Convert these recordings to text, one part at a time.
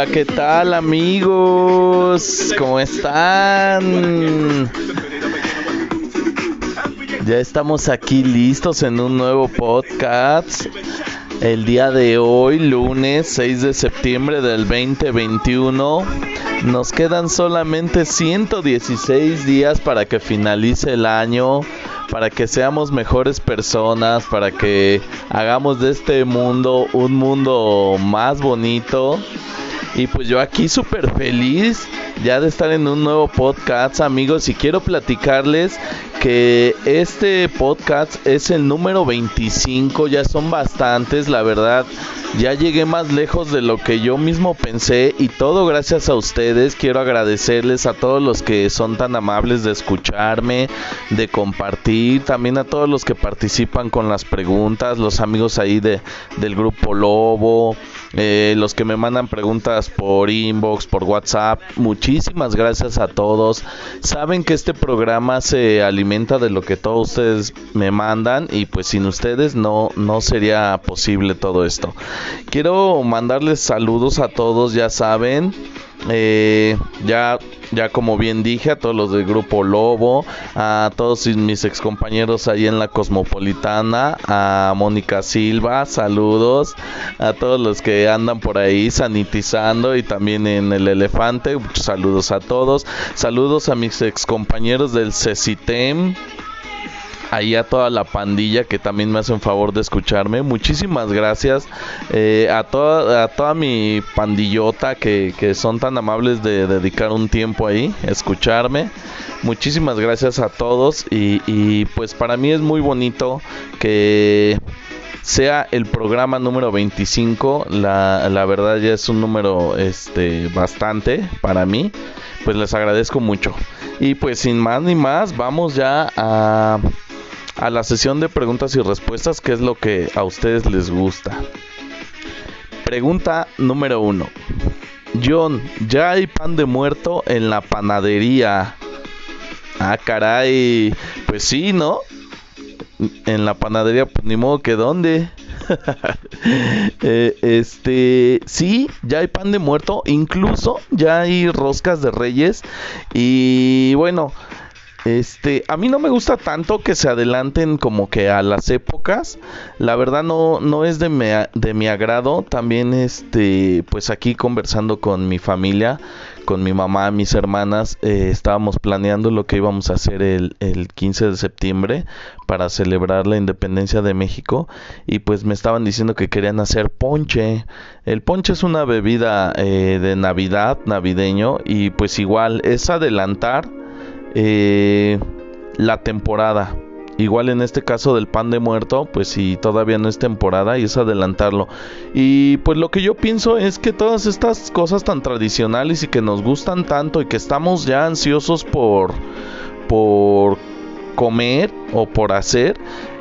Hola, ¿qué tal amigos? ¿Cómo están? Ya estamos aquí listos en un nuevo podcast. El día de hoy, lunes 6 de septiembre del 2021, nos quedan solamente 116 días para que finalice el año, para que seamos mejores personas, para que hagamos de este mundo un mundo más bonito. Y pues yo aquí súper feliz ya de estar en un nuevo podcast, amigos, y quiero platicarles que este podcast es el número 25, ya son bastantes, la verdad. Ya llegué más lejos de lo que yo mismo pensé y todo gracias a ustedes. Quiero agradecerles a todos los que son tan amables de escucharme, de compartir, también a todos los que participan con las preguntas, los amigos ahí de, del grupo Lobo, eh, los que me mandan preguntas por inbox, por WhatsApp. Muchísimas gracias a todos. Saben que este programa se alimenta de lo que todos ustedes me mandan y pues sin ustedes no, no sería posible todo esto. Quiero mandarles saludos a todos, ya saben. Eh, ya, ya como bien dije, a todos los del grupo Lobo, a todos mis ex compañeros ahí en la Cosmopolitana, a Mónica Silva, saludos, a todos los que andan por ahí sanitizando y también en el Elefante, saludos a todos, saludos a mis ex compañeros del CECITEM ahí a toda la pandilla que también me hacen favor de escucharme. Muchísimas gracias eh, a, toda, a toda mi pandillota que, que son tan amables de dedicar un tiempo ahí, escucharme. Muchísimas gracias a todos y, y pues para mí es muy bonito que sea el programa número 25. La, la, verdad ya es un número este, bastante para mí. Pues les agradezco mucho. Y pues sin más ni más, vamos ya a a la sesión de preguntas y respuestas, que es lo que a ustedes les gusta. Pregunta número uno. John, ¿ya hay pan de muerto en la panadería? Ah, caray. Pues sí, ¿no? En la panadería, pues ni modo que dónde. eh, este, sí, ya hay pan de muerto. Incluso ya hay roscas de reyes. Y bueno, este, a mí no me gusta tanto que se adelanten como que a las épocas. La verdad no, no es de, mi agrado. También, este, pues aquí conversando con mi familia, con mi mamá, mis hermanas, eh, estábamos planeando lo que íbamos a hacer el, el 15 de septiembre para celebrar la independencia de México. Y pues me estaban diciendo que querían hacer ponche. El ponche es una bebida eh, de Navidad, navideño. Y pues igual es adelantar eh, la temporada. Igual en este caso del pan de muerto, pues si todavía no es temporada y es adelantarlo. Y pues lo que yo pienso es que todas estas cosas tan tradicionales y que nos gustan tanto y que estamos ya ansiosos por por comer o por hacer,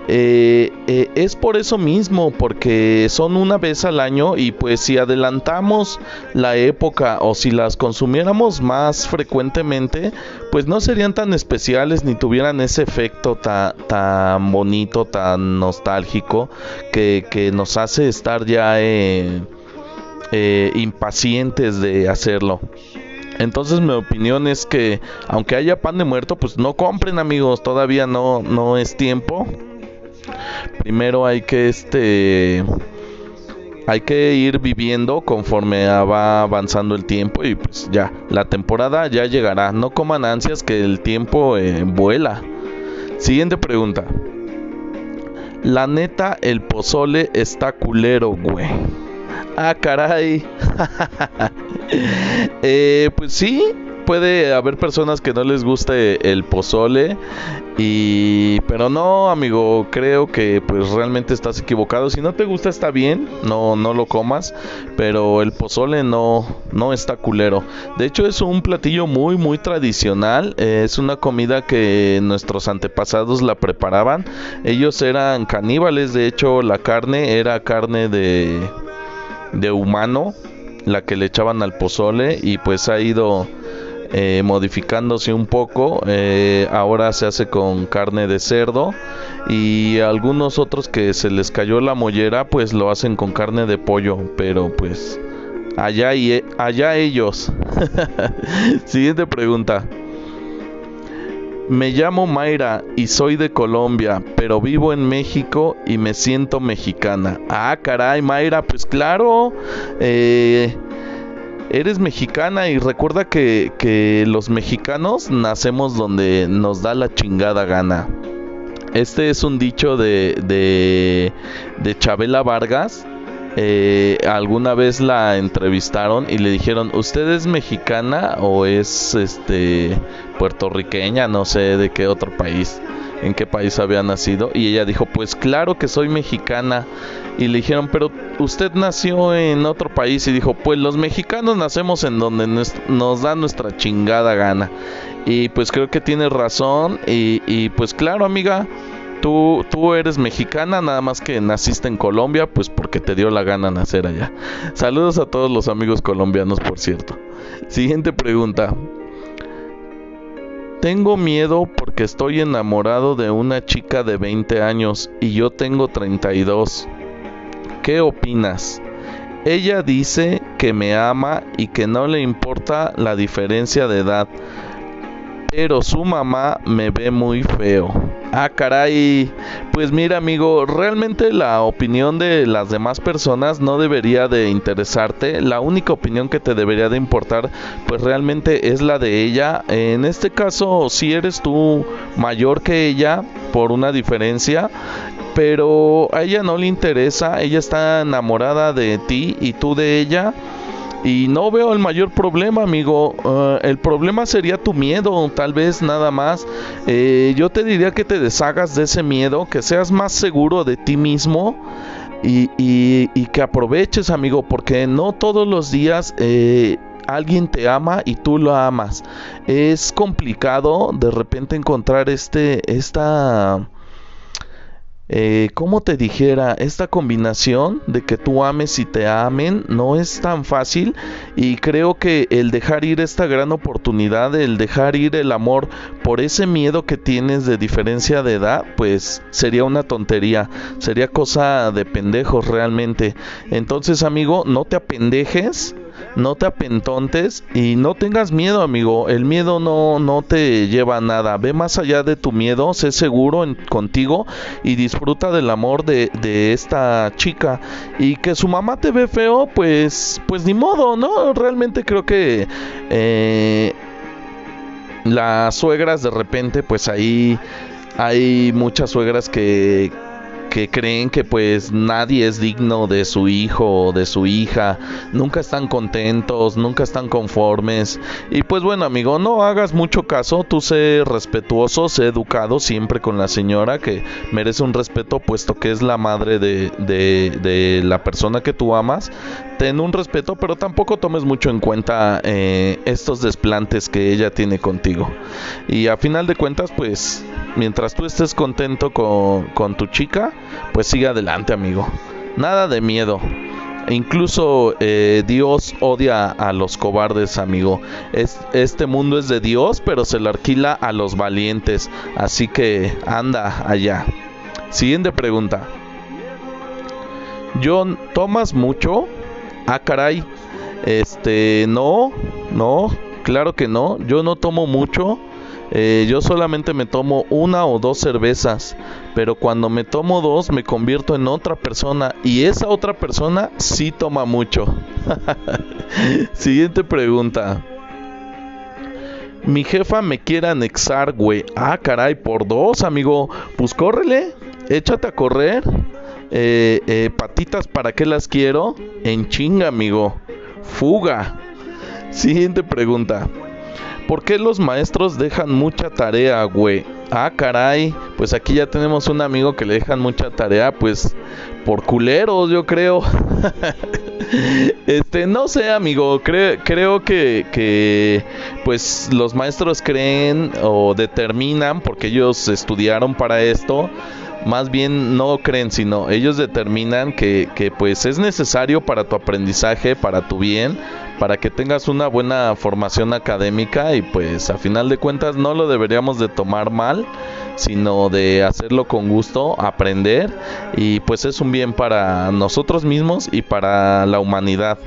eh, eh, es por eso mismo, porque son una vez al año y pues si adelantamos la época o si las consumiéramos más frecuentemente, pues no serían tan especiales ni tuvieran ese efecto tan bonito, tan nostálgico que, que nos hace estar ya eh, impacientes de hacerlo. Entonces mi opinión es que aunque haya pan de muerto, pues no compren amigos, todavía no, no es tiempo primero hay que este hay que ir viviendo conforme va avanzando el tiempo y pues ya, la temporada ya llegará. No coman ansias que el tiempo eh, vuela. Siguiente pregunta. La neta, el pozole está culero, güey. Ah, caray. eh, pues sí, puede haber personas que no les guste el pozole y pero no, amigo, creo que pues realmente estás equivocado. Si no te gusta está bien, no no lo comas, pero el pozole no no está culero. De hecho es un platillo muy muy tradicional, es una comida que nuestros antepasados la preparaban. Ellos eran caníbales, de hecho la carne era carne de de humano la que le echaban al pozole y pues ha ido eh, modificándose un poco. Eh, ahora se hace con carne de cerdo y algunos otros que se les cayó la mollera pues lo hacen con carne de pollo, pero pues Allá, y, allá ellos. Siguiente pregunta. Me llamo Mayra y soy de Colombia, pero vivo en México y me siento mexicana. Ah, caray, Mayra, pues claro. Eh, eres mexicana y recuerda que, que los mexicanos nacemos donde nos da la chingada gana. Este es un dicho de, de, de Chabela Vargas. Eh, alguna vez la entrevistaron y le dijeron, ¿usted es mexicana o es este puertorriqueña? No sé de qué otro país, en qué país había nacido. Y ella dijo, pues claro que soy mexicana. Y le dijeron, pero usted nació en otro país y dijo, pues los mexicanos nacemos en donde nos, da nuestra chingada gana. Y pues creo que tiene razón y, y pues claro amiga, Tú, tú, eres mexicana, nada más que naciste en Colombia, pues porque te dio la gana nacer allá. Saludos a todos los amigos colombianos, por cierto. Siguiente pregunta. Tengo miedo porque estoy enamorado de una chica de 20 años y yo tengo 32. ¿Qué opinas? Ella dice que me ama y que no le importa la diferencia de edad, pero su mamá me ve muy feo. Ah, caray. Pues mira, amigo, realmente la opinión de las demás personas no debería de interesarte. La única opinión que te debería de importar, pues realmente es la de ella. En este caso, si eres tú mayor que ella por una diferencia, pero a ella no le interesa, ella está enamorada de ti y tú de ella y no veo el mayor problema, amigo. Eh, el problema sería tu miedo, tal vez nada más. Eh, yo te diría que te deshagas de ese miedo, que seas más seguro de ti mismo. Y, que aproveches, amigo, porque no todos los días eh, alguien te ama y tú lo amas. Es complicado de repente encontrar este, esta eh, como te dijera, esta combinación de que tú ames y te amen no es tan fácil y creo que el dejar ir esta gran oportunidad, el dejar ir el amor por ese miedo que tienes de diferencia de edad, pues sería una tontería, sería cosa de pendejos realmente. Entonces amigo, no te apendejes no te apentontes y no tengas miedo, amigo. El miedo no, no te lleva a nada. Ve más allá de tu miedo, sé seguro en, contigo y disfruta del amor de, de, esta chica. Y que su mamá te ve feo, pues, pues ni modo, ¿no? Realmente creo que eh, las suegras de repente, pues ahí hay muchas suegras que que creen que pues nadie es digno de su hijo o de su hija, nunca están contentos, nunca están conformes. Y pues bueno amigo, no hagas mucho caso, tú sé respetuoso, sé educado siempre con la señora que merece un respeto puesto que es la madre de, de, la persona que tú amas, ten un respeto pero tampoco tomes mucho en cuenta eh, estos desplantes que ella tiene contigo y a final de cuentas pues mientras tú estés contento con, con tu chica, pues sigue adelante, amigo. Nada de miedo. Incluso eh, Dios odia a los cobardes, amigo. este mundo es de Dios, pero se lo alquila a los valientes. Así que anda allá. Siguiente pregunta. John, ¿tomas mucho? Ah, caray. Este, no, no, claro que no. Yo no tomo mucho. Eh, yo solamente me tomo una o dos cervezas, pero cuando me tomo dos me convierto en otra persona y esa otra persona sí toma mucho. Siguiente pregunta. Mi jefa me quiere anexar, güey. Ah, caray, por dos, amigo. Pues córrele, échate a correr. Eh, eh, patitas, ¿para qué las quiero? En chinga, amigo. Fuga. Siguiente pregunta. ¿Por qué los maestros dejan mucha tarea, güey? Ah, caray, pues aquí ya tenemos un amigo que le dejan mucha tarea, pues por culeros, yo creo. este, no sé, amigo, creo que, que, pues los maestros creen o determinan, porque ellos estudiaron para esto, más bien no creen, sino ellos determinan que, que pues es necesario para tu aprendizaje, para tu bien, para que tengas una buena formación académica y pues a final de cuentas no lo deberíamos de tomar mal sino de hacerlo con gusto, aprender y pues es un bien para nosotros mismos y para la humanidad.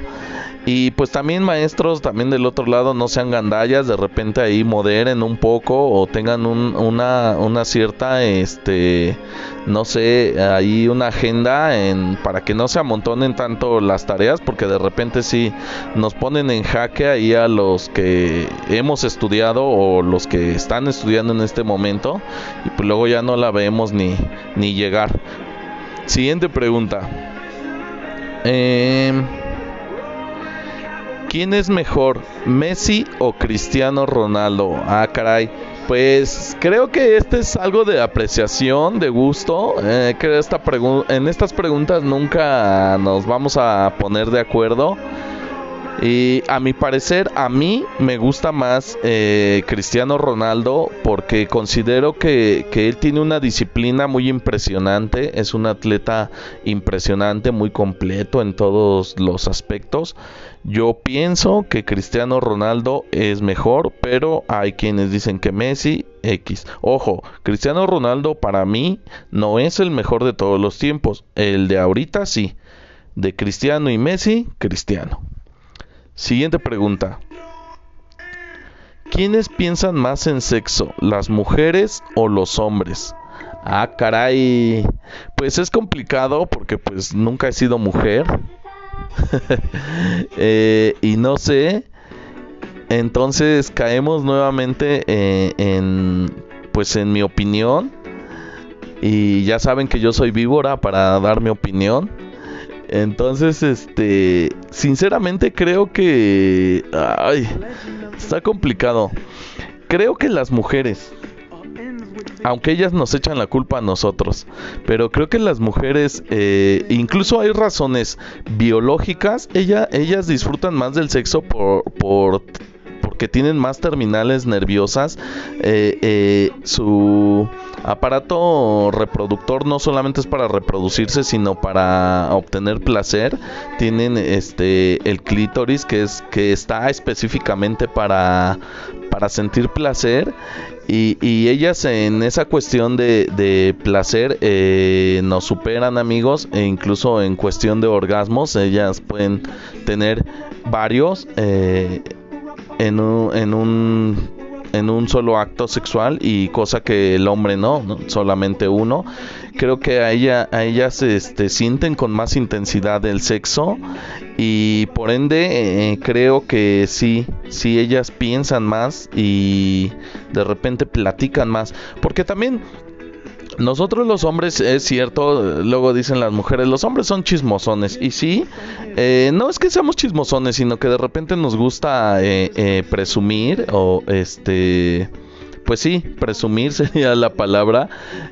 Y pues también maestros, también del otro lado, no sean gandallas, de repente ahí moderen un poco o tengan una, una cierta, este, no sé, ahí una agenda en, para que no se amontonen tanto las tareas, porque de repente sí nos ponen en jaque ahí a los que hemos estudiado o los que están estudiando en este momento y pues luego ya no la vemos ni, ni llegar. Siguiente pregunta. Eh, ¿Quién es mejor, Messi o Cristiano Ronaldo? Ah, caray. Pues creo que este es algo de apreciación, de gusto. Eh, esta en estas preguntas nunca nos vamos a poner de acuerdo. Y a mi parecer, a mí me gusta más eh, Cristiano Ronaldo porque considero que, que, él tiene una disciplina muy impresionante, es un atleta impresionante, muy completo en todos los aspectos. Yo pienso que Cristiano Ronaldo es mejor, pero hay quienes dicen que Messi X. Ojo, Cristiano Ronaldo para mí no es el mejor de todos los tiempos, el de ahorita sí. De Cristiano y Messi, Cristiano. Siguiente pregunta. ¿Quiénes piensan más en sexo, las mujeres o los hombres? Ah, caray. Pues es complicado porque pues nunca he sido mujer. Eh, y no sé. Entonces caemos nuevamente eh, en pues en mi opinión. Y ya saben que yo soy víbora para dar mi opinión. Entonces, este, sinceramente creo que, ay, está complicado. Creo que las mujeres, aunque ellas nos echan la culpa a nosotros, pero creo que las mujeres, eh, incluso hay razones biológicas, ella, ellas disfrutan más del sexo por, por porque tienen más terminales nerviosas. Eh, eh, su aparato reproductor no solamente es para reproducirse, sino para obtener placer. Tienen este el clítoris que es que está específicamente para para sentir placer y, ellas en esa cuestión de, placer eh, nos superan amigos e incluso en cuestión de orgasmos ellas pueden tener varios en un, en un en un solo acto sexual y cosa que el hombre no, solamente uno. Creo que a ella a ellas este, sienten con más intensidad el sexo y por ende eh, creo que sí, sí ellas piensan más y de repente platican más, porque también nosotros los hombres, es cierto, luego dicen las mujeres, los hombres son chismosones. Y sí, eh, no es que seamos chismosones, sino que de repente nos gusta eh, eh, presumir o este pues sí, presumir sería la palabra,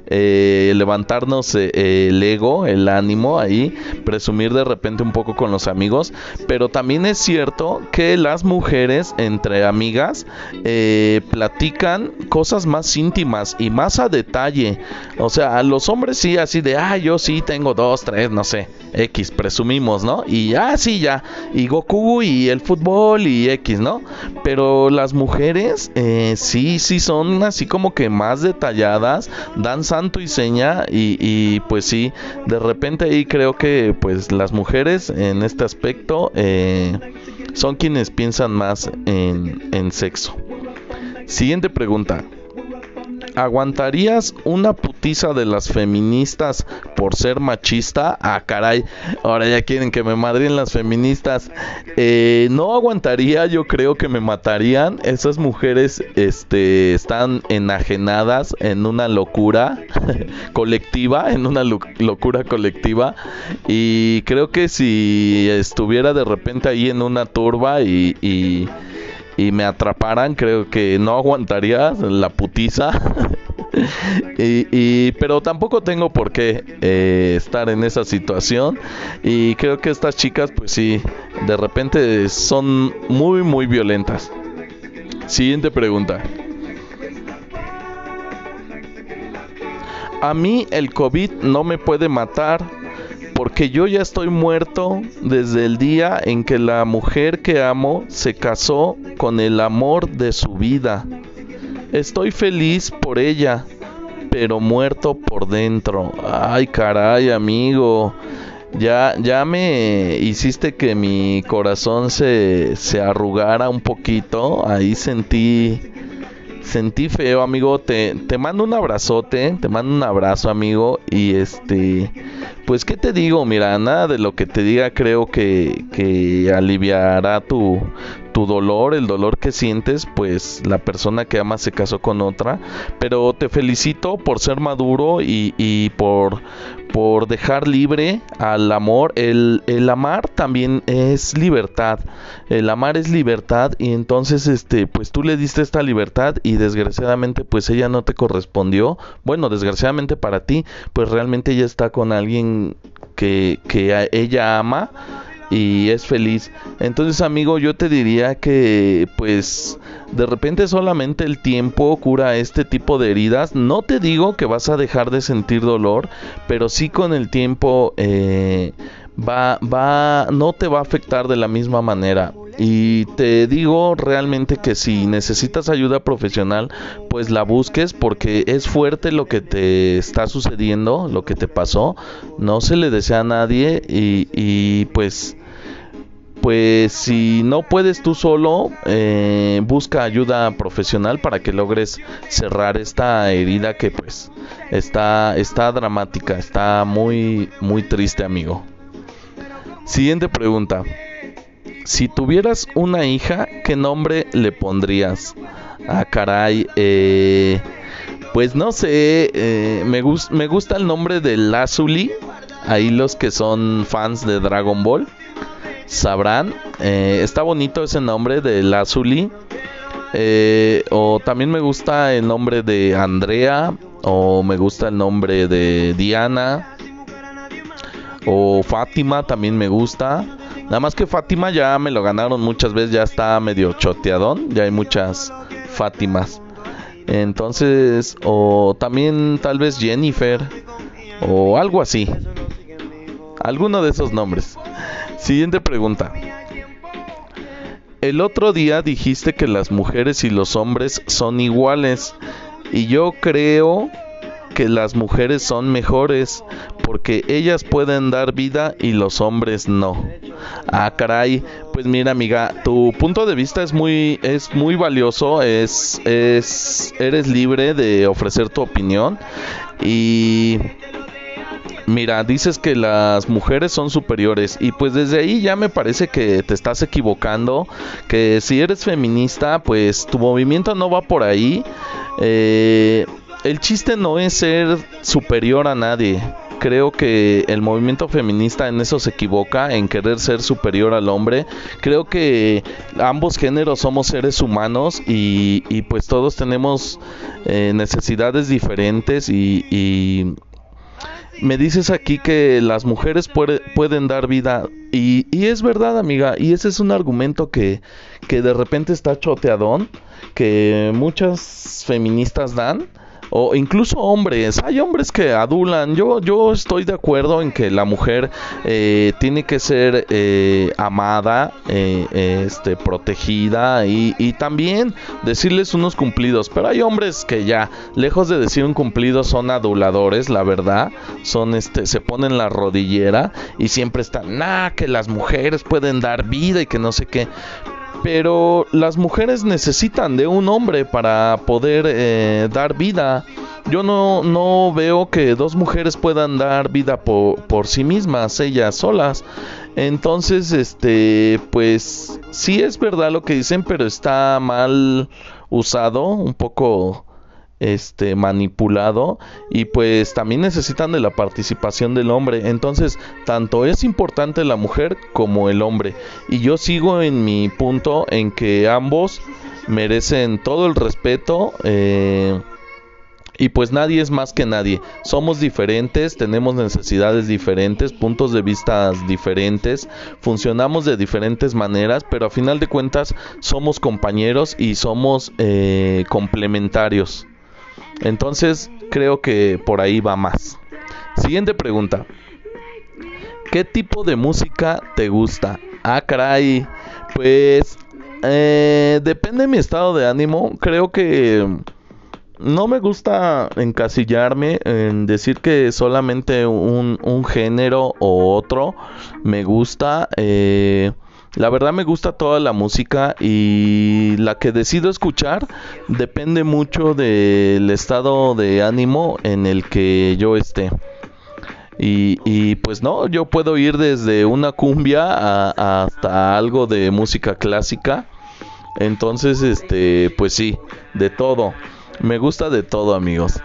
eh, levantarnos eh, el ego, el ánimo ahí, presumir de repente un poco con los amigos, pero también es cierto que las mujeres entre amigas eh, platican cosas más íntimas y más a detalle, o sea, a los hombres sí, así de, ah, yo sí tengo dos, tres, no sé, X, presumimos, ¿no? Y ah, sí, ya, y Goku y el fútbol y X, ¿no? Pero las mujeres sí, sí son así como que más detalladas, dan santo y seña y, pues sí, de repente ahí creo que pues las mujeres en este aspecto eh, son quienes piensan más en, en sexo. Siguiente pregunta. ¿Aguantarías una putiza de las feministas por ser machista? Ah, caray, ahora ya quieren que me madrien las feministas. Eh, no aguantaría, yo creo que me matarían. Esas mujeres este, están enajenadas en una locura colectiva, en una locura colectiva. Y creo que si estuviera de repente ahí en una turba y y me atraparan, creo que no aguantaría la putiza. y, pero tampoco tengo por qué eh, estar en esa situación. Y creo que estas chicas, pues sí, de repente son muy, muy violentas. Siguiente pregunta. A mí el COVID no me puede matar porque yo ya estoy muerto desde el día en que la mujer que amo se casó con el amor de su vida. Estoy feliz por ella, pero muerto por dentro. Ay, caray, amigo. Ya, ya me hiciste que mi corazón se, se arrugara un poquito. Ahí sentí sentí feo, amigo. Te, te mando un abrazote, te mando un abrazo, amigo. Y este, pues, ¿qué te digo? Mira, nada de lo que te diga creo que, que aliviará tu, tu dolor, el dolor que sientes, pues la persona que amas se casó con otra. Pero te felicito por ser maduro y, y por, por dejar libre al amor. El, el, amar también es libertad. El amar es libertad y entonces este pues tú le diste esta libertad y desgraciadamente pues ella no te correspondió. Bueno, desgraciadamente para ti, pues realmente ella está con alguien que, que ella ama y es feliz. Entonces, amigo, yo te diría que pues de repente solamente el tiempo cura este tipo de heridas. No te digo que vas a dejar de sentir dolor, pero sí con el tiempo eh, va, va, no te va a afectar de la misma manera. Y te digo realmente que si necesitas ayuda profesional, pues la busques porque es fuerte lo que te está sucediendo, lo que te pasó. No se le desea a nadie y, y pues pues si no puedes tú solo, eh, busca ayuda profesional para que logres cerrar esta herida que pues está, está dramática, está muy, muy triste amigo. Siguiente pregunta. Si tuvieras una hija, ¿qué nombre le pondrías? Ah, caray. Eh, pues no sé, eh, me, me gusta el nombre de Lazuli. Ahí los que son fans de Dragon Ball sabrán. Eh, está bonito ese nombre de Lazuli. Eh, o también me gusta el nombre de Andrea. O me gusta el nombre de Diana. O Fátima también me gusta. Nada más que Fátima ya me lo ganaron muchas veces. Ya está medio choteadón. Ya hay muchas Fátimas. Entonces, o también tal vez Jennifer. O algo así. Alguno de esos nombres. Siguiente pregunta. El otro día dijiste que las mujeres y los hombres son iguales y yo creo que las mujeres son mejores porque ellas pueden dar vida y los hombres no. Ah, caray, pues mira, amiga, tu punto de vista es muy es muy valioso, es es eres libre de ofrecer tu opinión y Mira, dices que las mujeres son superiores y pues desde ahí ya me parece que te estás equivocando, que si eres feminista pues tu movimiento no va por ahí. Eh, el chiste no es ser superior a nadie. Creo que el movimiento feminista en eso se equivoca, en querer ser superior al hombre. Creo que ambos géneros somos seres humanos y, pues todos tenemos eh, necesidades diferentes y me dices aquí que las mujeres pueden dar vida y, y, es verdad amiga y ese es un argumento que, que de repente está choteadón que muchas feministas dan o incluso hombres. Hay hombres que adulan. Yo, yo estoy de acuerdo en que la mujer eh, tiene que ser eh, amada, eh, este, protegida y, y, también decirles unos cumplidos. Pero hay hombres que ya, lejos de decir un cumplido, son aduladores, la verdad. Son, este, se ponen la rodillera y siempre están, nah, que las mujeres pueden dar vida y que no sé qué pero las mujeres necesitan de un hombre para poder eh, dar vida. Yo no, no veo que dos mujeres puedan dar vida por, por sí mismas, ellas solas. Entonces, este, pues sí es verdad lo que dicen, pero está mal usado, un poco este manipulado y pues también necesitan de la participación del hombre entonces tanto es importante la mujer como el hombre y yo sigo en mi punto en que ambos merecen todo el respeto eh, y pues nadie es más que nadie. Somos diferentes, tenemos necesidades diferentes, puntos de vista diferentes, funcionamos de diferentes maneras, pero a final de cuentas somos compañeros y somos eh, complementarios. Entonces creo que por ahí va más. Siguiente pregunta. ¿Qué tipo de música te gusta? Ah, caray. Pues eh, depende de mi estado de ánimo. Creo que no me gusta encasillarme en decir que solamente un, un género o otro me gusta. Eh, la verdad me gusta toda la música y la que decido escuchar depende mucho del estado de ánimo en el que yo esté. Y, pues no, yo puedo ir desde una cumbia hasta algo de música clásica. Entonces, este, pues sí, de todo. Me gusta de todo, amigos.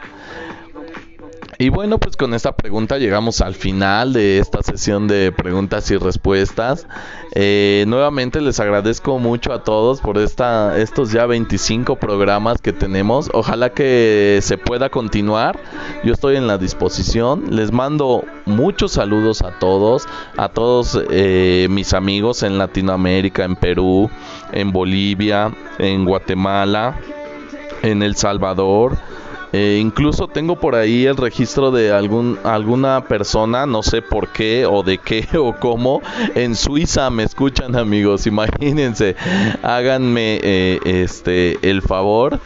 Y bueno, pues con esta pregunta llegamos al final de esta sesión de preguntas y respuestas. Eh, nuevamente les agradezco mucho a todos por esta, estos ya 25 programas que tenemos. Ojalá que se pueda continuar. Yo estoy en la disposición. Les mando muchos saludos a todos, a todos eh, mis amigos en Latinoamérica, en Perú, en Bolivia, en Guatemala, en El Salvador eh, incluso tengo por ahí el registro de algún, alguna persona, no sé por qué o de qué o cómo. En Suiza me escuchan amigos, imagínense. Háganme eh, este el favor.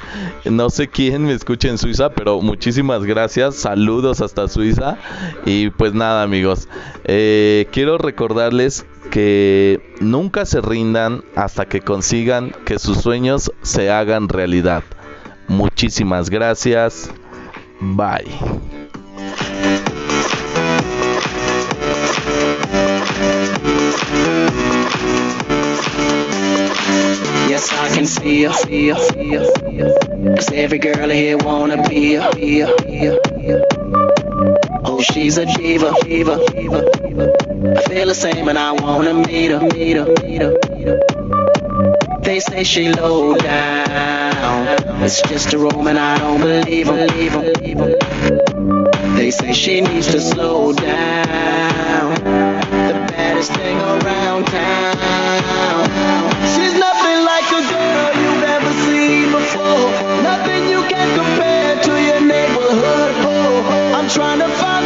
No sé quién me escucha en Suiza, pero muchísimas gracias. Saludos hasta Suiza. Y pues nada amigos, eh, quiero recordarles que nunca se rindan hasta que consigan que sus sueños se hagan realidad. Muchísimas gracias. Bye. Yes, I can see you, feel, feel, feel. Cause every girl here wanna be a, be a, be a. Oh, she's a diva, diva, diva, diva. I feel the same and I wanna meet her, meet her, meet her, meet her. They say she low down. It's just a room and I don't believe them, believe them, believe them. They say she needs to slow down. The baddest thing around town. She's nothing like a girl you've ever seen before. Nothing you can compare to your neighborhood. Oh, I'm trying to find